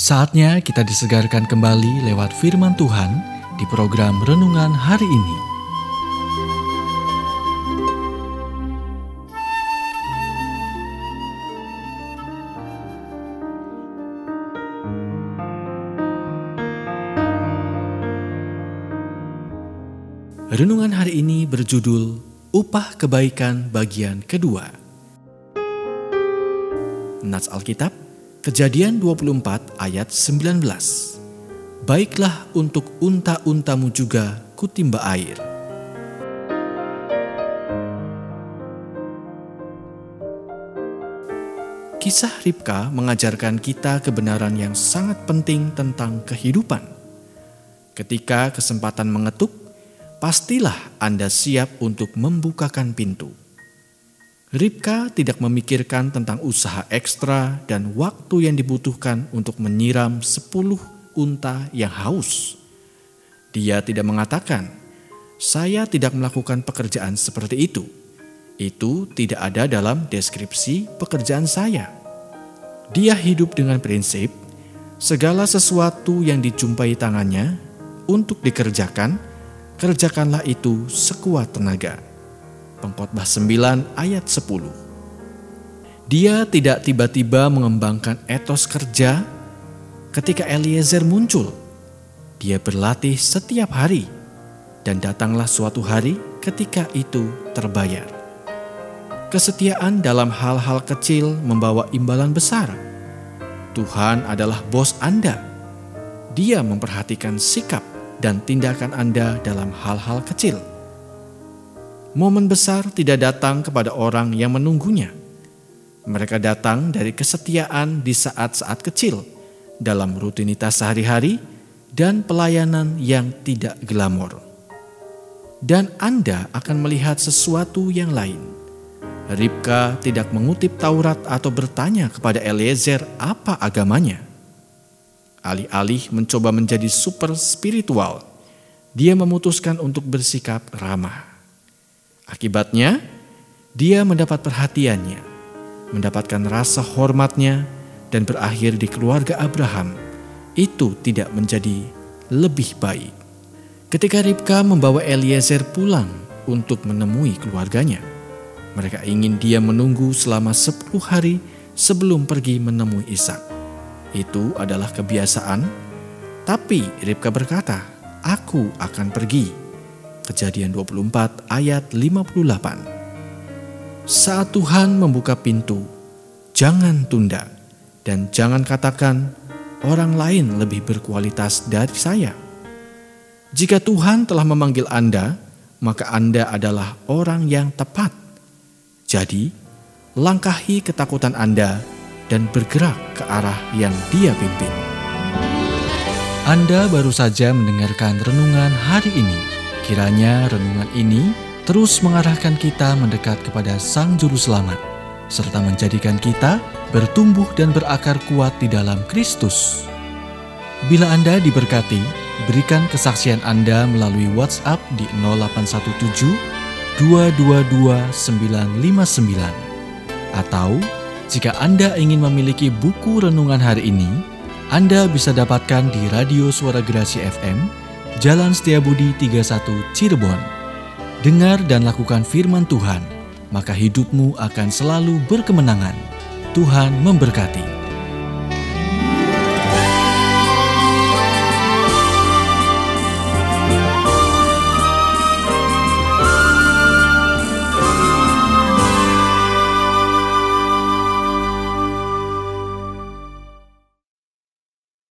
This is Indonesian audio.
Saatnya kita disegarkan kembali lewat firman Tuhan di program renungan hari ini. Renungan hari ini berjudul Upah Kebaikan bagian kedua. Nats Alkitab Kejadian 24 ayat 19. Baiklah untuk unta-untamu juga kutimba air. Kisah Ribka mengajarkan kita kebenaran yang sangat penting tentang kehidupan. Ketika kesempatan mengetuk, pastilah Anda siap untuk membukakan pintu. Ribka tidak memikirkan tentang usaha ekstra dan waktu yang dibutuhkan untuk menyiram sepuluh unta yang haus. Dia tidak mengatakan, saya tidak melakukan pekerjaan seperti itu. Itu tidak ada dalam deskripsi pekerjaan saya. Dia hidup dengan prinsip, segala sesuatu yang dijumpai tangannya untuk dikerjakan, kerjakanlah itu sekuat tenaga. Pengkhotbah 9 ayat 10. Dia tidak tiba-tiba mengembangkan etos kerja ketika Eliezer muncul. Dia berlatih setiap hari dan datanglah suatu hari ketika itu terbayar. Kesetiaan dalam hal-hal kecil membawa imbalan besar. Tuhan adalah bos Anda. Dia memperhatikan sikap dan tindakan Anda dalam hal-hal kecil momen besar tidak datang kepada orang yang menunggunya. Mereka datang dari kesetiaan di saat-saat kecil, dalam rutinitas sehari-hari, dan pelayanan yang tidak glamor. Dan Anda akan melihat sesuatu yang lain. Ribka tidak mengutip Taurat atau bertanya kepada Eliezer apa agamanya. Alih-alih mencoba menjadi super spiritual, dia memutuskan untuk bersikap ramah. Akibatnya, dia mendapat perhatiannya, mendapatkan rasa hormatnya, dan berakhir di keluarga Abraham. Itu tidak menjadi lebih baik. Ketika Ribka membawa Eliezer pulang untuk menemui keluarganya, mereka ingin dia menunggu selama sepuluh hari sebelum pergi menemui Ishak. Itu adalah kebiasaan, tapi Ribka berkata, "Aku akan pergi." Kejadian 24 ayat 58. Saat Tuhan membuka pintu, jangan tunda dan jangan katakan orang lain lebih berkualitas dari saya. Jika Tuhan telah memanggil Anda, maka Anda adalah orang yang tepat. Jadi, langkahi ketakutan Anda dan bergerak ke arah yang Dia pimpin. Anda baru saja mendengarkan renungan hari ini Kiranya renungan ini terus mengarahkan kita mendekat kepada Sang Juru Selamat, serta menjadikan kita bertumbuh dan berakar kuat di dalam Kristus. Bila Anda diberkati, berikan kesaksian Anda melalui WhatsApp di 0817 222 959 atau jika Anda ingin memiliki buku renungan hari ini, Anda bisa dapatkan di Radio Suara Gerasi FM Jalan Setiabudi 31 Cirebon. Dengar dan lakukan firman Tuhan, maka hidupmu akan selalu berkemenangan. Tuhan memberkati.